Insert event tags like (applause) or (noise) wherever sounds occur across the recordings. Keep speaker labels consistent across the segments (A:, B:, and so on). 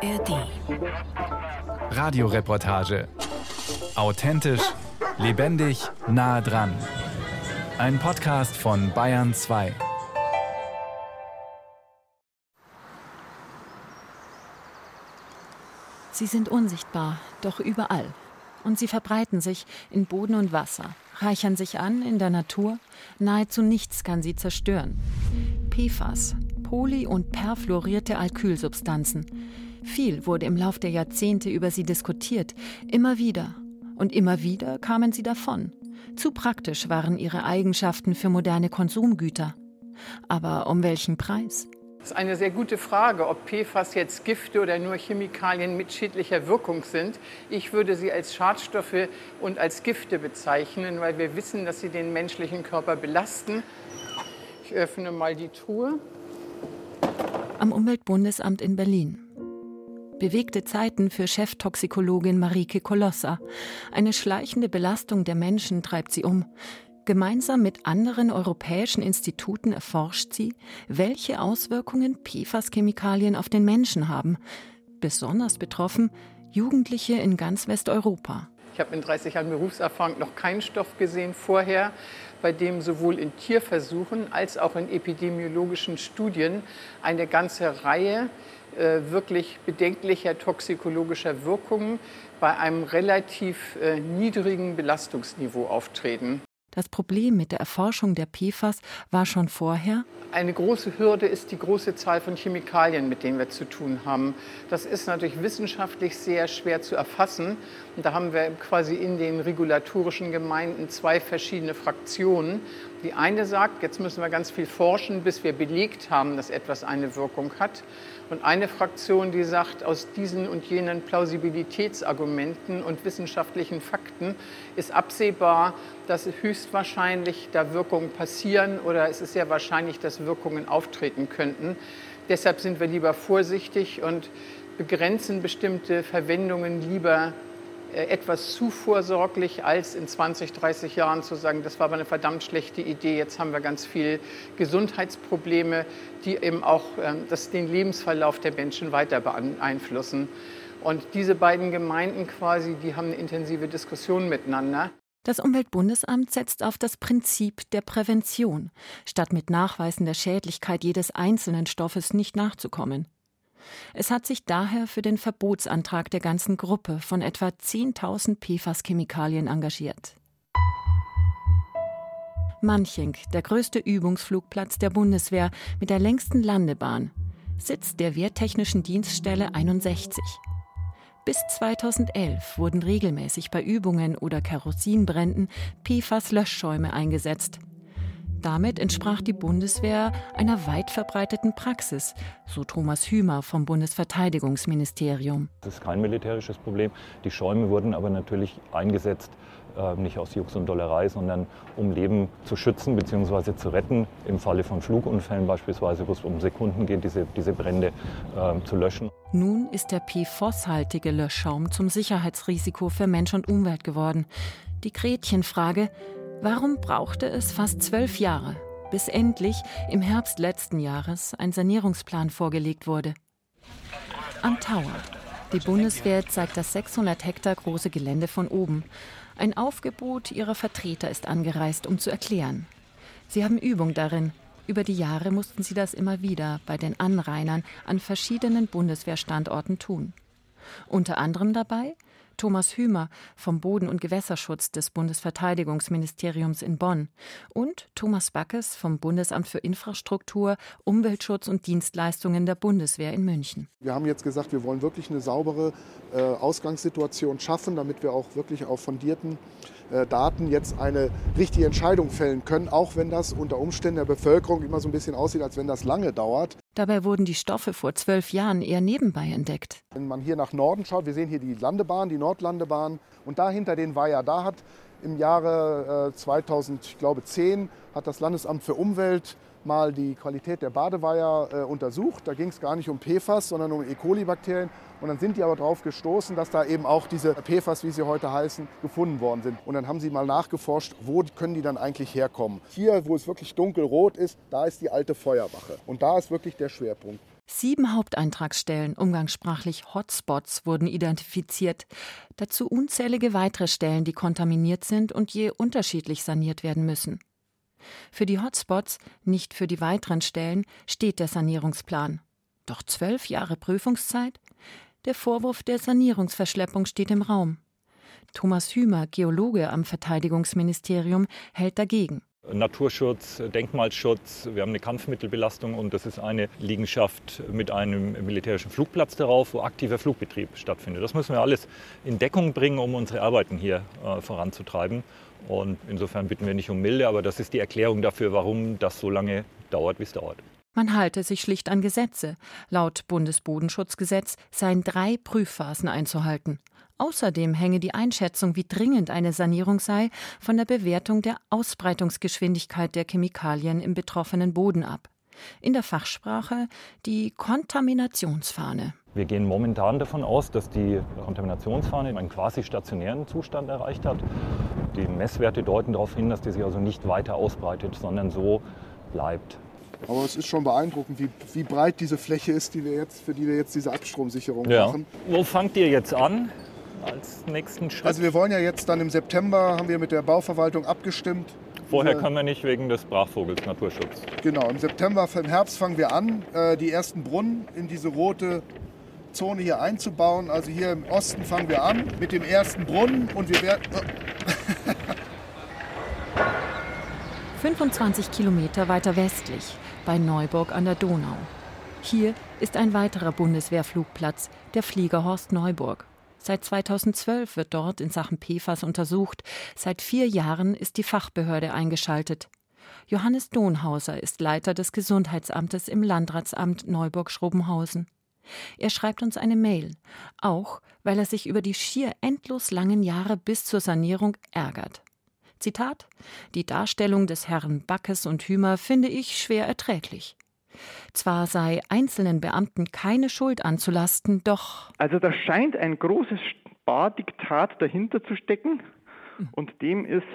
A: ARD.
B: Radioreportage. Authentisch, lebendig, nah dran. Ein Podcast von Bayern 2.
A: Sie sind unsichtbar, doch überall. Und sie verbreiten sich in Boden und Wasser, reichern sich an in der Natur. Nahezu nichts kann sie zerstören. PFAS, poly- und perfluorierte Alkylsubstanzen. Viel wurde im Lauf der Jahrzehnte über sie diskutiert, immer wieder. Und immer wieder kamen sie davon. Zu praktisch waren ihre Eigenschaften für moderne Konsumgüter. Aber um welchen Preis?
C: Das ist eine sehr gute Frage, ob PFAS jetzt Gifte oder nur Chemikalien mit schädlicher Wirkung sind. Ich würde sie als Schadstoffe und als Gifte bezeichnen, weil wir wissen, dass sie den menschlichen Körper belasten. Ich öffne mal die Truhe.
A: Am Umweltbundesamt in Berlin. Bewegte Zeiten für Cheftoxikologin Marike Kolossa. Eine schleichende Belastung der Menschen treibt sie um. Gemeinsam mit anderen europäischen Instituten erforscht sie, welche Auswirkungen PFAS-Chemikalien auf den Menschen haben. Besonders betroffen Jugendliche in ganz Westeuropa.
C: Ich habe in 30 Jahren Berufserfahrung noch keinen Stoff gesehen vorher, bei dem sowohl in Tierversuchen als auch in epidemiologischen Studien eine ganze Reihe wirklich bedenklicher toxikologischer Wirkungen bei einem relativ äh, niedrigen Belastungsniveau auftreten.
A: Das Problem mit der Erforschung der PFAS war schon vorher.
C: Eine große Hürde ist die große Zahl von Chemikalien, mit denen wir zu tun haben. Das ist natürlich wissenschaftlich sehr schwer zu erfassen. Und da haben wir quasi in den regulatorischen Gemeinden zwei verschiedene Fraktionen. Die eine sagt, jetzt müssen wir ganz viel forschen, bis wir belegt haben, dass etwas eine Wirkung hat. Und eine Fraktion, die sagt, aus diesen und jenen Plausibilitätsargumenten und wissenschaftlichen Fakten ist absehbar, dass höchstwahrscheinlich da Wirkungen passieren oder es ist sehr wahrscheinlich, dass Wirkungen auftreten könnten. Deshalb sind wir lieber vorsichtig und begrenzen bestimmte Verwendungen lieber etwas zu vorsorglich, als in 20, 30 Jahren zu sagen, das war aber eine verdammt schlechte Idee, jetzt haben wir ganz viele Gesundheitsprobleme, die eben auch ähm, das, den Lebensverlauf der Menschen weiter beeinflussen. Und diese beiden Gemeinden quasi, die haben eine intensive Diskussion miteinander.
A: Das Umweltbundesamt setzt auf das Prinzip der Prävention, statt mit Nachweisen der Schädlichkeit jedes einzelnen Stoffes nicht nachzukommen. Es hat sich daher für den Verbotsantrag der ganzen Gruppe von etwa 10.000 PFAS-Chemikalien engagiert. Manching, der größte Übungsflugplatz der Bundeswehr mit der längsten Landebahn, Sitz der Wehrtechnischen Dienststelle 61. Bis 2011 wurden regelmäßig bei Übungen oder Kerosinbränden PFAS-Löschschäume eingesetzt. Damit entsprach die Bundeswehr einer weit verbreiteten Praxis, so Thomas Hümer vom Bundesverteidigungsministerium.
D: Das ist kein militärisches Problem. Die Schäume wurden aber natürlich eingesetzt, äh, nicht aus Jux und Dollerei, sondern um Leben zu schützen bzw. zu retten. Im Falle von Flugunfällen beispielsweise, wo es um Sekunden geht, diese, diese Brände äh, zu löschen.
A: Nun ist der PFOS-haltige Löschschaum zum Sicherheitsrisiko für Mensch und Umwelt geworden. Die Gretchenfrage, Warum brauchte es fast zwölf Jahre, bis endlich im Herbst letzten Jahres ein Sanierungsplan vorgelegt wurde? Am Tower. Die Bundeswehr zeigt das 600 Hektar große Gelände von oben. Ein Aufgebot ihrer Vertreter ist angereist, um zu erklären. Sie haben Übung darin. Über die Jahre mussten sie das immer wieder bei den Anrainern an verschiedenen Bundeswehrstandorten tun. Unter anderem dabei Thomas Hümer vom Boden- und Gewässerschutz des Bundesverteidigungsministeriums in Bonn und Thomas Backes vom Bundesamt für Infrastruktur, Umweltschutz und Dienstleistungen der Bundeswehr in München.
E: Wir haben jetzt gesagt, wir wollen wirklich eine saubere äh, Ausgangssituation schaffen, damit wir auch wirklich auf fundierten äh, Daten jetzt eine richtige Entscheidung fällen können, auch wenn das unter Umständen der Bevölkerung immer so ein bisschen aussieht, als wenn das lange dauert.
A: Dabei wurden die Stoffe vor zwölf Jahren eher nebenbei entdeckt.
E: Wenn man hier nach Norden schaut, wir sehen hier die Landebahn, die Nordlandebahn und da hinter den Weiher, da hat im Jahre 2010 äh, hat das Landesamt für Umwelt mal die Qualität der Badeweiher äh, untersucht. Da ging es gar nicht um PFAS, sondern um E. coli-Bakterien. Und dann sind die aber darauf gestoßen, dass da eben auch diese PFAS, wie sie heute heißen, gefunden worden sind. Und dann haben sie mal nachgeforscht, wo können die dann eigentlich herkommen. Hier, wo es wirklich dunkelrot ist, da ist die alte Feuerwache. Und da ist wirklich der Schwerpunkt.
A: Sieben Haupteintragsstellen, umgangssprachlich Hotspots, wurden identifiziert. Dazu unzählige weitere Stellen, die kontaminiert sind und je unterschiedlich saniert werden müssen. Für die Hotspots, nicht für die weiteren Stellen, steht der Sanierungsplan. Doch zwölf Jahre Prüfungszeit? Der Vorwurf der Sanierungsverschleppung steht im Raum. Thomas Hümer, Geologe am Verteidigungsministerium, hält dagegen.
D: Naturschutz, Denkmalschutz, wir haben eine Kampfmittelbelastung und das ist eine Liegenschaft mit einem militärischen Flugplatz darauf, wo aktiver Flugbetrieb stattfindet. Das müssen wir alles in Deckung bringen, um unsere Arbeiten hier äh, voranzutreiben. Und insofern bitten wir nicht um Milde, aber das ist die Erklärung dafür, warum das so lange dauert, wie es dauert.
A: Man halte sich schlicht an Gesetze. Laut Bundesbodenschutzgesetz seien drei Prüfphasen einzuhalten. Außerdem hänge die Einschätzung, wie dringend eine Sanierung sei, von der Bewertung der Ausbreitungsgeschwindigkeit der Chemikalien im betroffenen Boden ab. In der Fachsprache die Kontaminationsfahne.
D: Wir gehen momentan davon aus, dass die Kontaminationsfahne einen quasi stationären Zustand erreicht hat. Die Messwerte deuten darauf hin, dass die sich also nicht weiter ausbreitet, sondern so bleibt.
E: Aber es ist schon beeindruckend, wie, wie breit diese Fläche ist, die wir jetzt, für die wir jetzt diese Abstromsicherung
D: ja.
E: machen.
D: Wo fangt ihr jetzt an? als nächsten Schritt?
E: Also wir wollen ja jetzt dann im September, haben wir mit der Bauverwaltung abgestimmt.
D: Vorher können wir nicht wegen des Brachvogels Naturschutz.
E: Genau, im September, im Herbst fangen wir an, äh, die ersten Brunnen in diese rote Zone hier einzubauen. Also hier im Osten fangen wir an mit dem ersten Brunnen und wir werden... (laughs)
A: 25 Kilometer weiter westlich, bei Neuburg an der Donau. Hier ist ein weiterer Bundeswehrflugplatz, der Fliegerhorst Neuburg. Seit 2012 wird dort in Sachen PFAS untersucht. Seit vier Jahren ist die Fachbehörde eingeschaltet. Johannes Donhauser ist Leiter des Gesundheitsamtes im Landratsamt Neuburg-Schrobenhausen. Er schreibt uns eine Mail, auch weil er sich über die schier endlos langen Jahre bis zur Sanierung ärgert. Zitat: Die Darstellung des Herrn Backes und Hümer finde ich schwer erträglich. Zwar sei einzelnen Beamten keine Schuld anzulasten, doch.
F: Also da scheint ein großes Spardiktat dahinter zu stecken und dem ist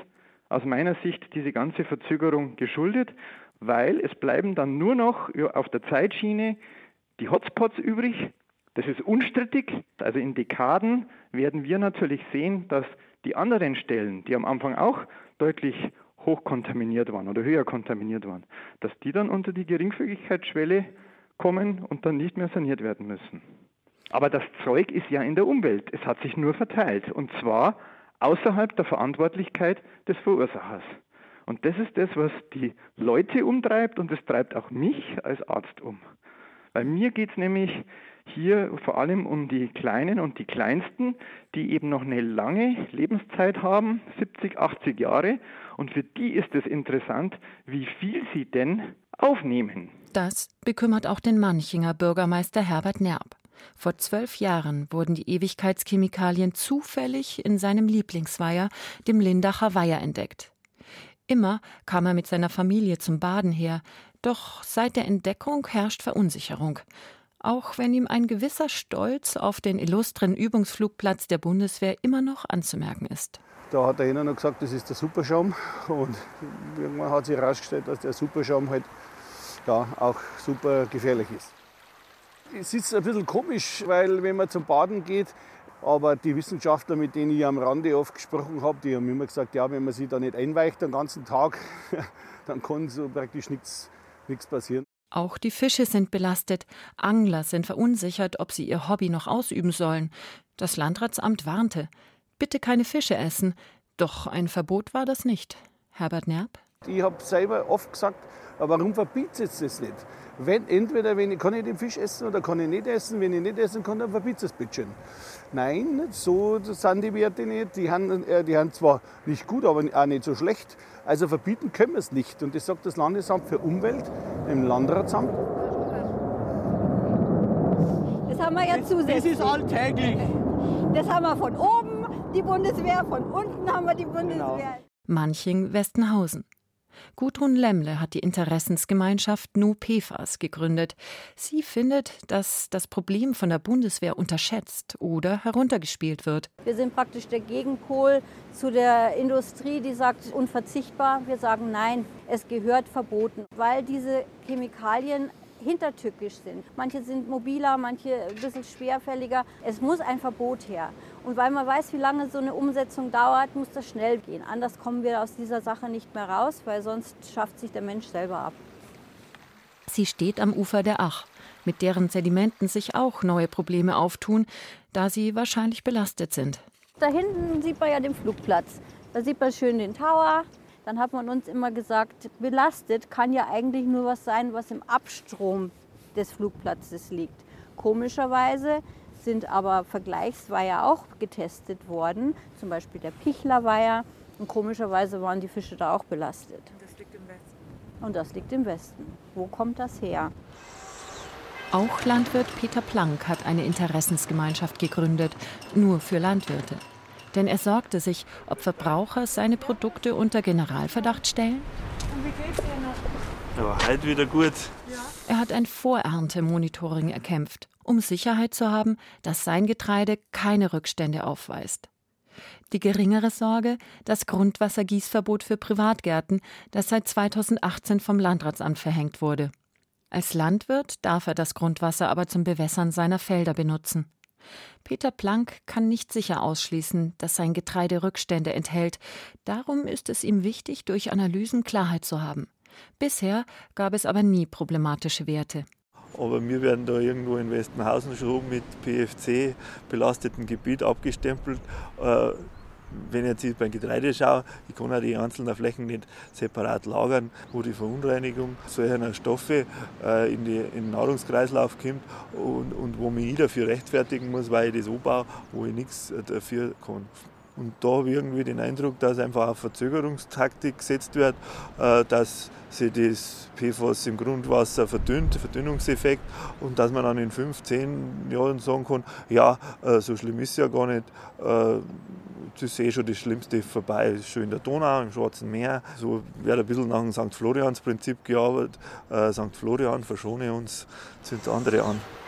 F: aus meiner Sicht diese ganze Verzögerung geschuldet, weil es bleiben dann nur noch auf der Zeitschiene die Hotspots übrig. Das ist unstrittig. Also in Dekaden werden wir natürlich sehen, dass die anderen Stellen, die am Anfang auch deutlich hochkontaminiert waren oder höher kontaminiert waren, dass die dann unter die Geringfügigkeitsschwelle kommen und dann nicht mehr saniert werden müssen. Aber das Zeug ist ja in der Umwelt. Es hat sich nur verteilt. Und zwar außerhalb der Verantwortlichkeit des Verursachers. Und das ist das, was die Leute umtreibt und es treibt auch mich als Arzt um. Bei mir geht es nämlich hier vor allem um die Kleinen und die Kleinsten, die eben noch eine lange Lebenszeit haben, 70, 80 Jahre. Und für die ist es interessant, wie viel sie denn aufnehmen.
A: Das bekümmert auch den Manchinger Bürgermeister Herbert Nerb. Vor zwölf Jahren wurden die Ewigkeitschemikalien zufällig in seinem Lieblingsweiher, dem Lindacher Weiher, entdeckt. Immer kam er mit seiner Familie zum Baden her, doch seit der Entdeckung herrscht Verunsicherung auch wenn ihm ein gewisser Stolz auf den illustren Übungsflugplatz der Bundeswehr immer noch anzumerken ist.
G: Da hat er ihnen noch gesagt, das ist der Superschaum. Und irgendwann hat sich herausgestellt, dass der Superschaum halt ja, auch super gefährlich ist. Es ist ein bisschen komisch, weil wenn man zum Baden geht, aber die Wissenschaftler, mit denen ich am Rande oft gesprochen habe, die haben immer gesagt, ja, wenn man sich da nicht einweicht den ganzen Tag, (laughs) dann kann so praktisch nichts passieren.
A: Auch die Fische sind belastet. Angler sind verunsichert, ob sie ihr Hobby noch ausüben sollen. Das Landratsamt warnte. Bitte keine Fische essen. Doch ein Verbot war das nicht. Herbert Nerb?
G: Ich habe selber oft gesagt, warum verbietet es das nicht? Wenn, entweder wenn ich, kann ich den Fisch essen oder kann ich nicht essen. Wenn ich nicht essen kann, dann verbietet es bitte. Nein, so sind die Werte nicht. Die haben, äh, die haben zwar nicht gut, aber auch nicht so schlecht. Also verbieten können wir es nicht. Und das sagt das Landesamt für Umwelt im Landratsamt.
H: Das haben wir ja zusätzlich.
G: Das ist alltäglich.
H: Das haben wir von oben, die Bundeswehr, von unten haben wir die Bundeswehr. Genau.
A: Manching, Westenhausen. Gudrun Lemmle hat die Interessensgemeinschaft Nu PFAS gegründet. Sie findet, dass das Problem von der Bundeswehr unterschätzt oder heruntergespielt wird.
H: Wir sind praktisch der Gegenpol zu der Industrie, die sagt unverzichtbar. Wir sagen nein, es gehört verboten, weil diese Chemikalien hintertückisch sind. Manche sind mobiler, manche ein bisschen schwerfälliger. Es muss ein Verbot her. Und weil man weiß, wie lange so eine Umsetzung dauert, muss das schnell gehen. Anders kommen wir aus dieser Sache nicht mehr raus, weil sonst schafft sich der Mensch selber ab.
A: Sie steht am Ufer der Ach, mit deren Sedimenten sich auch neue Probleme auftun, da sie wahrscheinlich belastet sind.
H: Da hinten sieht man ja den Flugplatz. Da sieht man schön den Tower, dann hat man uns immer gesagt, belastet kann ja eigentlich nur was sein, was im Abstrom des Flugplatzes liegt. Komischerweise sind aber Vergleichsweiher auch getestet worden, zum Beispiel der Pichlerweiher. Und komischerweise waren die Fische da auch belastet. Und das liegt im Westen. Und das liegt im Westen. Wo kommt das her?
A: Auch Landwirt Peter Planck hat eine Interessensgemeinschaft gegründet, nur für Landwirte denn er sorgte sich, ob Verbraucher seine Produkte unter Generalverdacht stellen. Und wie geht's dir
I: noch? Ja, heute wieder gut.
A: Er hat ein Vorerntemonitoring erkämpft, um Sicherheit zu haben, dass sein Getreide keine Rückstände aufweist. Die geringere Sorge, das Grundwassergießverbot für Privatgärten, das seit 2018 vom Landratsamt verhängt wurde. Als Landwirt darf er das Grundwasser aber zum Bewässern seiner Felder benutzen. Peter Planck kann nicht sicher ausschließen, dass sein Getreide Rückstände enthält. Darum ist es ihm wichtig, durch Analysen Klarheit zu haben. Bisher gab es aber nie problematische Werte.
I: Aber wir werden da irgendwo in Westenhausen schon mit PFC belasteten Gebiet abgestempelt. Äh, wenn ich jetzt beim Getreide schaue, ich kann auch die einzelnen Flächen nicht separat lagern, wo die Verunreinigung solcher Stoffe äh, in, die, in den Nahrungskreislauf kommt und, und wo mich nie dafür rechtfertigen muss, weil ich das anbaue, wo ich nichts äh, dafür kann. Und da habe ich irgendwie den Eindruck, dass einfach auf Verzögerungstaktik gesetzt wird, äh, dass sich das PFAS im Grundwasser verdünnt, Verdünnungseffekt, und dass man dann in fünf, zehn Jahren sagen kann, ja, äh, so schlimm ist es ja gar nicht, äh, das ist eh schon das Schlimmste vorbei, das ist schon in der Donau, im Schwarzen Meer. So wird ein bisschen nach dem St. Florians-Prinzip gearbeitet. St. Florian, verschone uns, zündet andere an.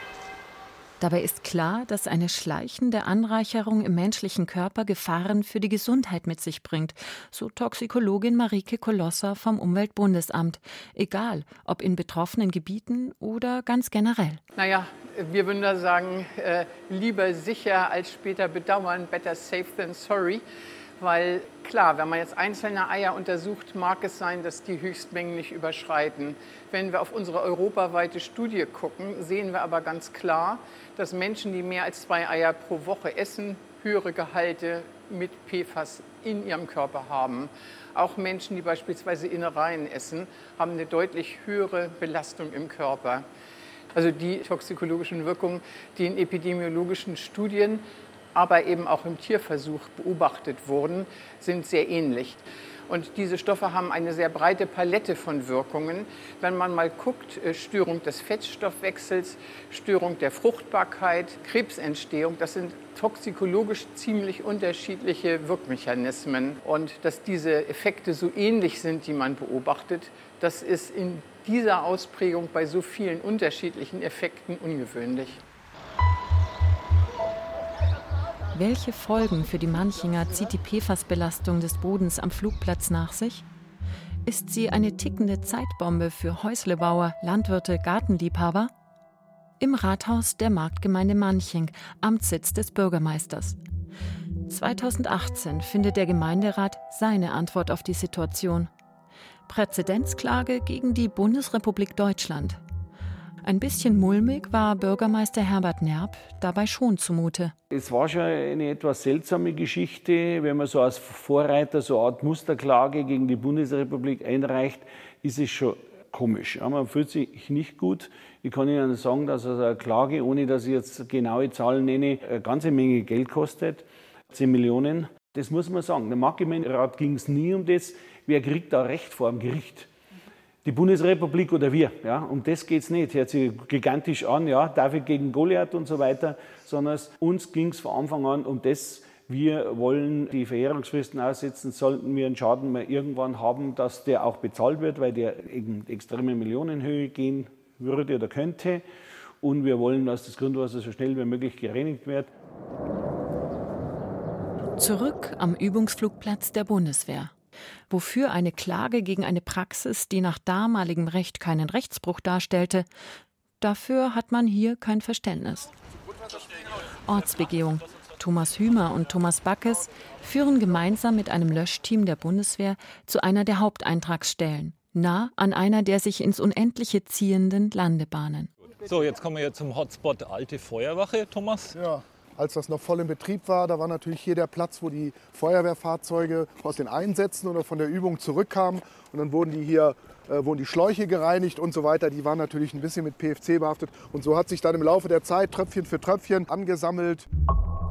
A: Dabei ist klar, dass eine schleichende Anreicherung im menschlichen Körper Gefahren für die Gesundheit mit sich bringt, so Toxikologin Marike Kolosser vom Umweltbundesamt. Egal, ob in betroffenen Gebieten oder ganz generell.
C: Naja, wir würden da sagen, äh, lieber sicher als später bedauern, better safe than sorry. Weil klar, wenn man jetzt einzelne Eier untersucht, mag es sein, dass die Höchstmengen nicht überschreiten. Wenn wir auf unsere europaweite Studie gucken, sehen wir aber ganz klar, dass Menschen, die mehr als zwei Eier pro Woche essen, höhere Gehalte mit PFAS in ihrem Körper haben. Auch Menschen, die beispielsweise Innereien essen, haben eine deutlich höhere Belastung im Körper. Also die toxikologischen Wirkungen, die in epidemiologischen Studien aber eben auch im Tierversuch beobachtet wurden, sind sehr ähnlich. Und diese Stoffe haben eine sehr breite Palette von Wirkungen. Wenn man mal guckt, äh, Störung des Fettstoffwechsels, Störung der Fruchtbarkeit, Krebsentstehung, das sind toxikologisch ziemlich unterschiedliche Wirkmechanismen. Und dass diese Effekte so ähnlich sind, die man beobachtet, das ist in dieser Ausprägung bei so vielen unterschiedlichen Effekten ungewöhnlich.
A: Welche Folgen für die Manchinger zieht die PFAS-Belastung des Bodens am Flugplatz nach sich? Ist sie eine tickende Zeitbombe für Häuslebauer, Landwirte, Gartenliebhaber? Im Rathaus der Marktgemeinde Manching, Amtssitz des Bürgermeisters. 2018 findet der Gemeinderat seine Antwort auf die Situation. Präzedenzklage gegen die Bundesrepublik Deutschland. Ein bisschen mulmig war Bürgermeister Herbert Nerb dabei schon zumute.
G: Es war schon eine etwas seltsame Geschichte, wenn man so als Vorreiter so eine Art Musterklage gegen die Bundesrepublik einreicht, ist es schon komisch. man fühlt sich nicht gut. Ich kann Ihnen sagen, dass also eine Klage, ohne dass ich jetzt genaue Zahlen nenne, eine ganze Menge Geld kostet. 10 Millionen. Das muss man sagen. Der Marktgemeinderat ging es nie um das, wer kriegt da Recht vor dem Gericht die Bundesrepublik oder wir. Ja? Um das geht es nicht. Hört sich gigantisch an, ja, David gegen Goliath und so weiter, sondern uns ging es von Anfang an um das, Wir wollen die Verjährungsfristen aussetzen, sollten wir einen Schaden mal irgendwann haben, dass der auch bezahlt wird, weil der in extreme Millionenhöhe gehen würde oder könnte. Und wir wollen, dass das Grundwasser so schnell wie möglich gereinigt wird.
A: Zurück am Übungsflugplatz der Bundeswehr. Wofür eine Klage gegen eine Praxis, die nach damaligem Recht keinen Rechtsbruch darstellte, dafür hat man hier kein Verständnis. Ortsbegehung. Thomas Hümer und Thomas Backes führen gemeinsam mit einem Löschteam der Bundeswehr zu einer der Haupteintragsstellen, nah an einer der sich ins Unendliche ziehenden Landebahnen.
D: So, jetzt kommen wir zum Hotspot Alte Feuerwache, Thomas.
E: Ja, als das noch voll in Betrieb war, da war natürlich hier der Platz, wo die Feuerwehrfahrzeuge aus den Einsätzen oder von der Übung zurückkamen. Und dann wurden die hier äh, wurden die Schläuche gereinigt und so weiter. Die waren natürlich ein bisschen mit PFC behaftet. Und so hat sich dann im Laufe der Zeit Tröpfchen für Tröpfchen angesammelt.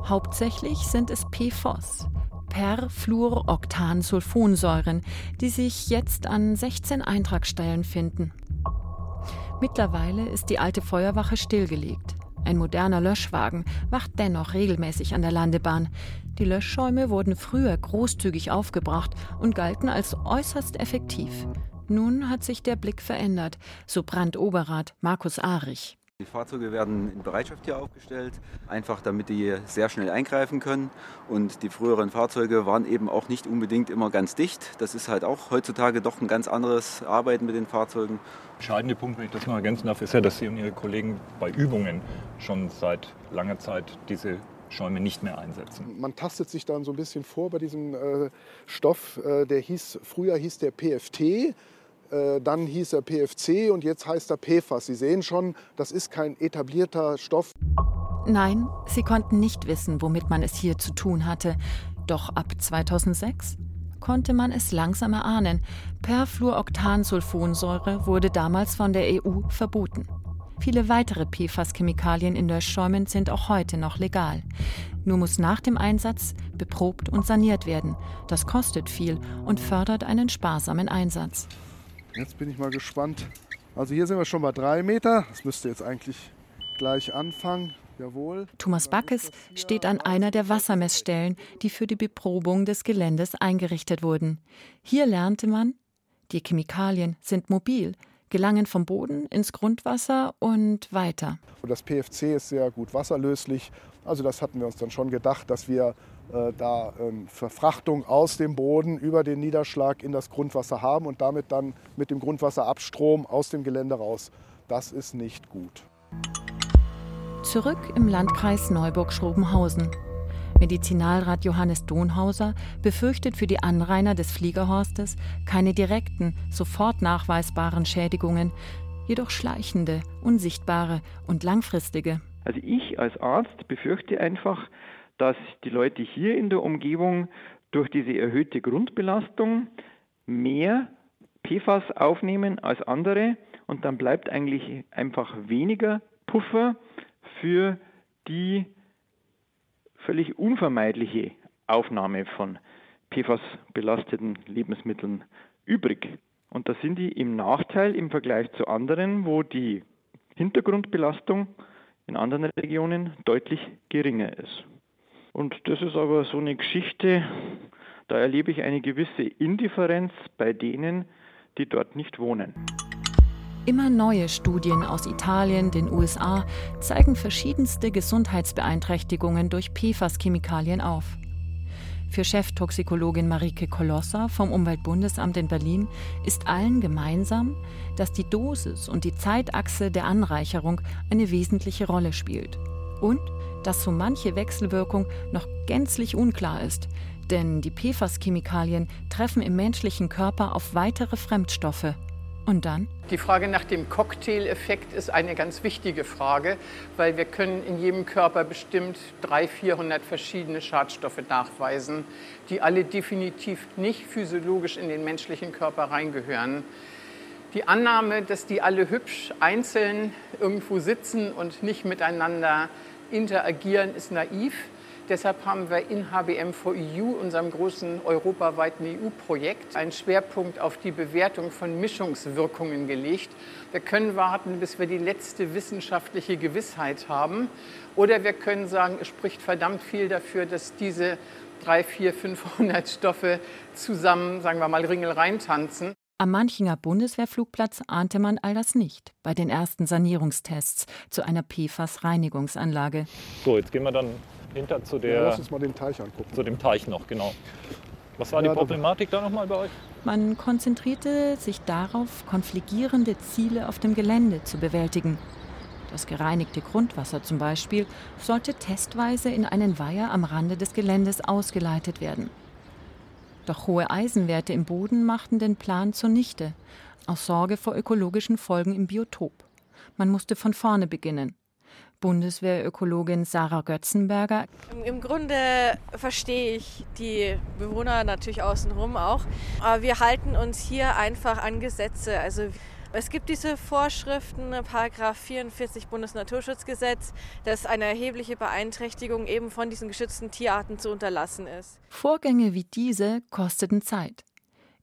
A: Hauptsächlich sind es PFOS, Perfluoroktansulfonsäuren, die sich jetzt an 16 Eintragsstellen finden. Mittlerweile ist die alte Feuerwache stillgelegt. Ein moderner Löschwagen wacht dennoch regelmäßig an der Landebahn. Die Löschschäume wurden früher großzügig aufgebracht und galten als äußerst effektiv. Nun hat sich der Blick verändert, so Brandoberrat Markus Ahrich.
J: Die Fahrzeuge werden in Bereitschaft hier aufgestellt, einfach damit die sehr schnell eingreifen können. Und die früheren Fahrzeuge waren eben auch nicht unbedingt immer ganz dicht. Das ist halt auch heutzutage doch ein ganz anderes Arbeiten mit den Fahrzeugen.
D: Entscheidende Punkt, wenn ich das noch ergänzen darf, ist ja, dass Sie und Ihre Kollegen bei Übungen schon seit langer Zeit diese Schäume nicht mehr einsetzen.
E: Man tastet sich dann so ein bisschen vor bei diesem äh, Stoff, äh, der hieß, früher hieß der PFT. Äh, dann hieß er PFC und jetzt heißt er PFAS. Sie sehen schon, das ist kein etablierter Stoff.
A: Nein, sie konnten nicht wissen, womit man es hier zu tun hatte. Doch ab 2006 konnte man es langsam erahnen. Perfluoroktansulfonsäure wurde damals von der EU verboten. Viele weitere PFAS-Chemikalien in Löschschäumen sind auch heute noch legal. Nur muss nach dem Einsatz beprobt und saniert werden. Das kostet viel und fördert einen sparsamen Einsatz.
E: Jetzt bin ich mal gespannt. Also hier sind wir schon bei drei Meter. Das müsste jetzt eigentlich gleich anfangen. Jawohl.
A: Thomas Backes steht an einer der Wassermessstellen, die für die Beprobung des Geländes eingerichtet wurden. Hier lernte man, die Chemikalien sind mobil, gelangen vom Boden ins Grundwasser und weiter.
E: Und das PFC ist sehr gut wasserlöslich. Also das hatten wir uns dann schon gedacht, dass wir da ähm, Verfrachtung aus dem Boden über den Niederschlag in das Grundwasser haben und damit dann mit dem Grundwasserabstrom aus dem Gelände raus. Das ist nicht gut.
A: Zurück im Landkreis Neuburg-Schrobenhausen. Medizinalrat Johannes Donhauser befürchtet für die Anrainer des Fliegerhorstes keine direkten, sofort nachweisbaren Schädigungen, jedoch schleichende, unsichtbare und langfristige.
F: Also ich als Arzt befürchte einfach, dass die Leute hier in der Umgebung durch diese erhöhte Grundbelastung mehr PFAS aufnehmen als andere und dann bleibt eigentlich einfach weniger Puffer für die völlig unvermeidliche Aufnahme von PFAS-belasteten Lebensmitteln übrig. Und da sind die im Nachteil im Vergleich zu anderen, wo die Hintergrundbelastung in anderen Regionen deutlich geringer ist. Und das ist aber so eine Geschichte, da erlebe ich eine gewisse Indifferenz bei denen, die dort nicht wohnen.
A: Immer neue Studien aus Italien, den USA zeigen verschiedenste Gesundheitsbeeinträchtigungen durch PFAS-Chemikalien auf. Für Cheftoxikologin Marike Kolossa vom Umweltbundesamt in Berlin ist allen gemeinsam, dass die Dosis und die Zeitachse der Anreicherung eine wesentliche Rolle spielt. Und dass so manche Wechselwirkung noch gänzlich unklar ist, denn die PFAS-Chemikalien treffen im menschlichen Körper auf weitere Fremdstoffe. Und dann?
C: Die Frage nach dem Cocktail-Effekt ist eine ganz wichtige Frage, weil wir können in jedem Körper bestimmt 300, 400 verschiedene Schadstoffe nachweisen, die alle definitiv nicht physiologisch in den menschlichen Körper reingehören. Die Annahme, dass die alle hübsch einzeln irgendwo sitzen und nicht miteinander interagieren, ist naiv. Deshalb haben wir in HBM4EU, unserem großen europaweiten EU-Projekt, einen Schwerpunkt auf die Bewertung von Mischungswirkungen gelegt. Wir können warten, bis wir die letzte wissenschaftliche Gewissheit haben. Oder wir können sagen, es spricht verdammt viel dafür, dass diese drei, vier, 500 Stoffe zusammen, sagen wir mal, Ringel reintanzen.
A: Am Manchinger Bundeswehrflugplatz ahnte man all das nicht bei den ersten Sanierungstests zu einer PFAS-Reinigungsanlage.
D: So, jetzt gehen wir dann hinter zu der.
E: Ja, lass uns mal den Teich angucken.
D: Zu dem Teich noch, genau. Was war ja, die Problematik da nochmal bei euch?
A: Man konzentrierte sich darauf, konfligierende Ziele auf dem Gelände zu bewältigen. Das gereinigte Grundwasser zum Beispiel sollte testweise in einen Weiher am Rande des Geländes ausgeleitet werden. Doch hohe Eisenwerte im Boden machten den Plan zunichte, aus Sorge vor ökologischen Folgen im Biotop. Man musste von vorne beginnen. Bundeswehrökologin Sarah Götzenberger.
K: Im Grunde verstehe ich die Bewohner natürlich außenrum auch. Aber wir halten uns hier einfach an Gesetze. Also es gibt diese Vorschriften, Paragraph 44 Bundesnaturschutzgesetz, dass eine erhebliche Beeinträchtigung eben von diesen geschützten Tierarten zu unterlassen ist.
A: Vorgänge wie diese kosteten Zeit.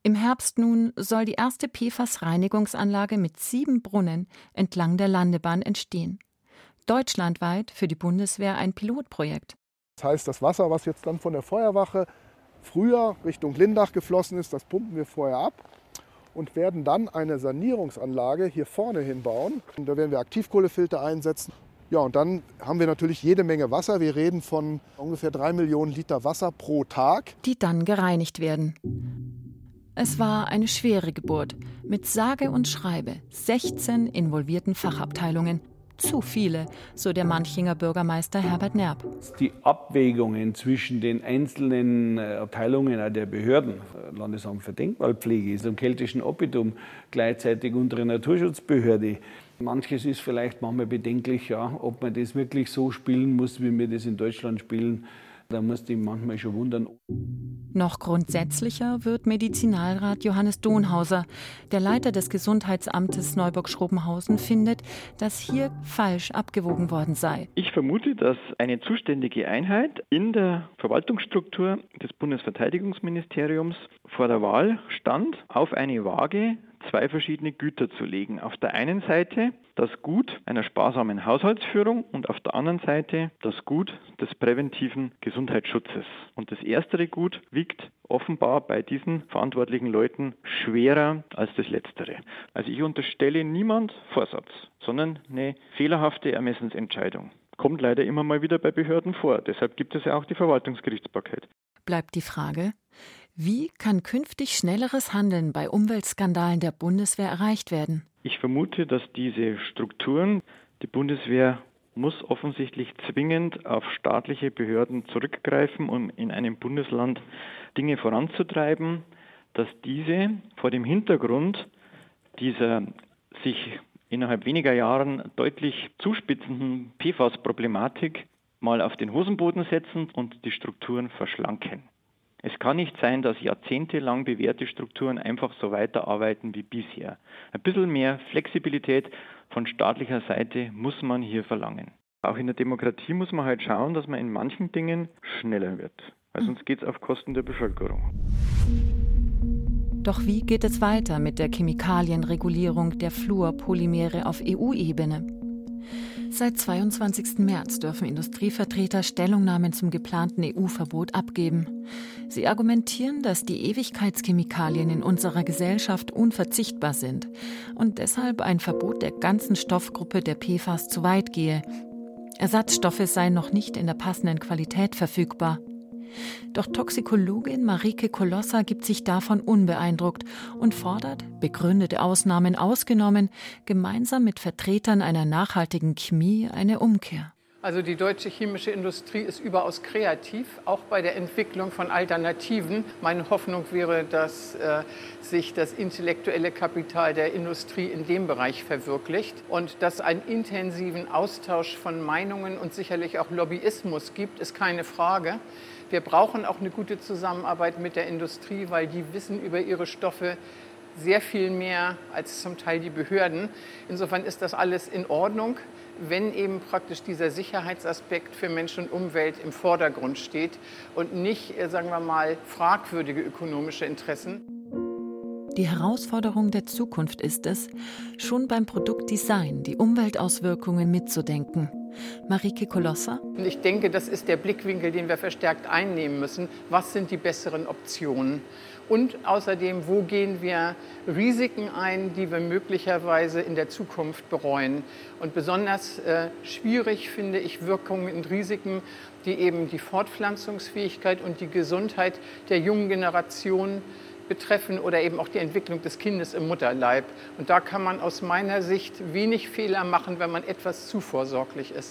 A: Im Herbst nun soll die erste PFAS-Reinigungsanlage mit sieben Brunnen entlang der Landebahn entstehen. Deutschlandweit für die Bundeswehr ein Pilotprojekt.
E: Das heißt, das Wasser, was jetzt dann von der Feuerwache früher Richtung Lindach geflossen ist, das pumpen wir vorher ab und werden dann eine Sanierungsanlage hier vorne hinbauen. Und da werden wir Aktivkohlefilter einsetzen. Ja, und dann haben wir natürlich jede Menge Wasser. Wir reden von ungefähr drei Millionen Liter Wasser pro Tag.
A: Die dann gereinigt werden. Es war eine schwere Geburt mit sage und schreibe 16 involvierten Fachabteilungen zu viele, so der Manchinger Bürgermeister Herbert Nerb.
G: Die Abwägungen zwischen den einzelnen äh, Abteilungen der Behörden, äh, Landesamt für Denkmalpflege, ist am keltischen Oppidum, gleichzeitig unsere Naturschutzbehörde. Manches ist vielleicht manchmal bedenklich, ja, ob man das wirklich so spielen muss, wie wir das in Deutschland spielen. Da musst du manchmal schon wundern.
A: Noch grundsätzlicher wird Medizinalrat Johannes Donhauser. Der Leiter des Gesundheitsamtes Neuburg-Schrobenhausen findet, dass hier falsch abgewogen worden sei.
F: Ich vermute, dass eine zuständige Einheit in der Verwaltungsstruktur des Bundesverteidigungsministeriums vor der Wahl stand, auf eine Waage zwei verschiedene Güter zu legen. Auf der einen Seite das Gut einer sparsamen Haushaltsführung und auf der anderen Seite das Gut des präventiven Gesundheitsschutzes. Und das erstere Gut wiegt offenbar bei diesen verantwortlichen Leuten schwerer als das letztere. Also ich unterstelle niemand Vorsatz, sondern eine fehlerhafte Ermessensentscheidung. Kommt leider immer mal wieder bei Behörden vor. Deshalb gibt es ja auch die Verwaltungsgerichtsbarkeit.
A: Bleibt die Frage, wie kann künftig schnelleres Handeln bei Umweltskandalen der Bundeswehr erreicht werden?
F: Ich vermute, dass diese Strukturen, die Bundeswehr muss offensichtlich zwingend auf staatliche Behörden zurückgreifen, um in einem Bundesland Dinge voranzutreiben, dass diese vor dem Hintergrund dieser sich innerhalb weniger Jahren deutlich zuspitzenden PFAS-Problematik mal auf den Hosenboden setzen und die Strukturen verschlanken. Es kann nicht sein, dass jahrzehntelang bewährte Strukturen einfach so weiterarbeiten wie bisher. Ein bisschen mehr Flexibilität von staatlicher Seite muss man hier verlangen. Auch in der Demokratie muss man halt schauen, dass man in manchen Dingen schneller wird, weil sonst geht es auf Kosten der Bevölkerung.
A: Doch wie geht es weiter mit der Chemikalienregulierung der Fluorpolymere auf EU-Ebene? Seit 22. März dürfen Industrievertreter Stellungnahmen zum geplanten EU-Verbot abgeben. Sie argumentieren, dass die Ewigkeitschemikalien in unserer Gesellschaft unverzichtbar sind und deshalb ein Verbot der ganzen Stoffgruppe der PFAS zu weit gehe. Ersatzstoffe seien noch nicht in der passenden Qualität verfügbar. Doch Toxikologin Marike Kolossa gibt sich davon unbeeindruckt und fordert, begründete Ausnahmen ausgenommen, gemeinsam mit Vertretern einer nachhaltigen Chemie eine Umkehr.
C: Also die deutsche chemische Industrie ist überaus kreativ, auch bei der Entwicklung von Alternativen. Meine Hoffnung wäre, dass äh, sich das intellektuelle Kapital der Industrie in dem Bereich verwirklicht und dass einen intensiven Austausch von Meinungen und sicherlich auch Lobbyismus gibt, ist keine Frage. Wir brauchen auch eine gute Zusammenarbeit mit der Industrie, weil die wissen über ihre Stoffe sehr viel mehr als zum Teil die Behörden. Insofern ist das alles in Ordnung, wenn eben praktisch dieser Sicherheitsaspekt für Mensch und Umwelt im Vordergrund steht und nicht, äh, sagen wir mal, fragwürdige ökonomische Interessen.
A: Die Herausforderung der Zukunft ist es, schon beim Produktdesign die Umweltauswirkungen mitzudenken. Marike Kolossa.
C: Ich denke, das ist der Blickwinkel, den wir verstärkt einnehmen müssen. Was sind die besseren Optionen? Und außerdem, wo gehen wir Risiken ein, die wir möglicherweise in der Zukunft bereuen? Und besonders äh, schwierig finde ich Wirkungen und Risiken, die eben die Fortpflanzungsfähigkeit und die Gesundheit der jungen Generation betreffen oder eben auch die Entwicklung des Kindes im Mutterleib. Und da kann man aus meiner Sicht wenig Fehler machen, wenn man etwas zu vorsorglich ist.